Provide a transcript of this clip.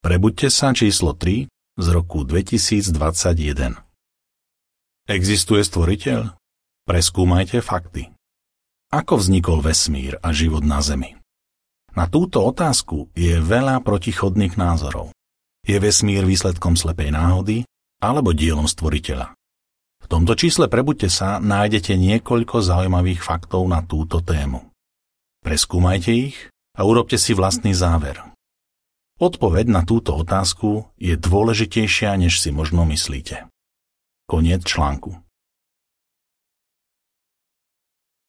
Prebuďte sa číslo 3 z roku 2021. Existuje stvoriteľ? Preskúmajte fakty. Ako vznikol vesmír a život na Zemi? Na túto otázku je veľa protichodných názorov. Je vesmír výsledkom slepej náhody alebo dielom stvoriteľa? V tomto čísle Prebuďte sa nájdete niekoľko zaujímavých faktov na túto tému. Preskúmajte ich a urobte si vlastný záver. Odpoveď na túto otázku je dôležitejšia, než si možno myslíte. Koniec článku.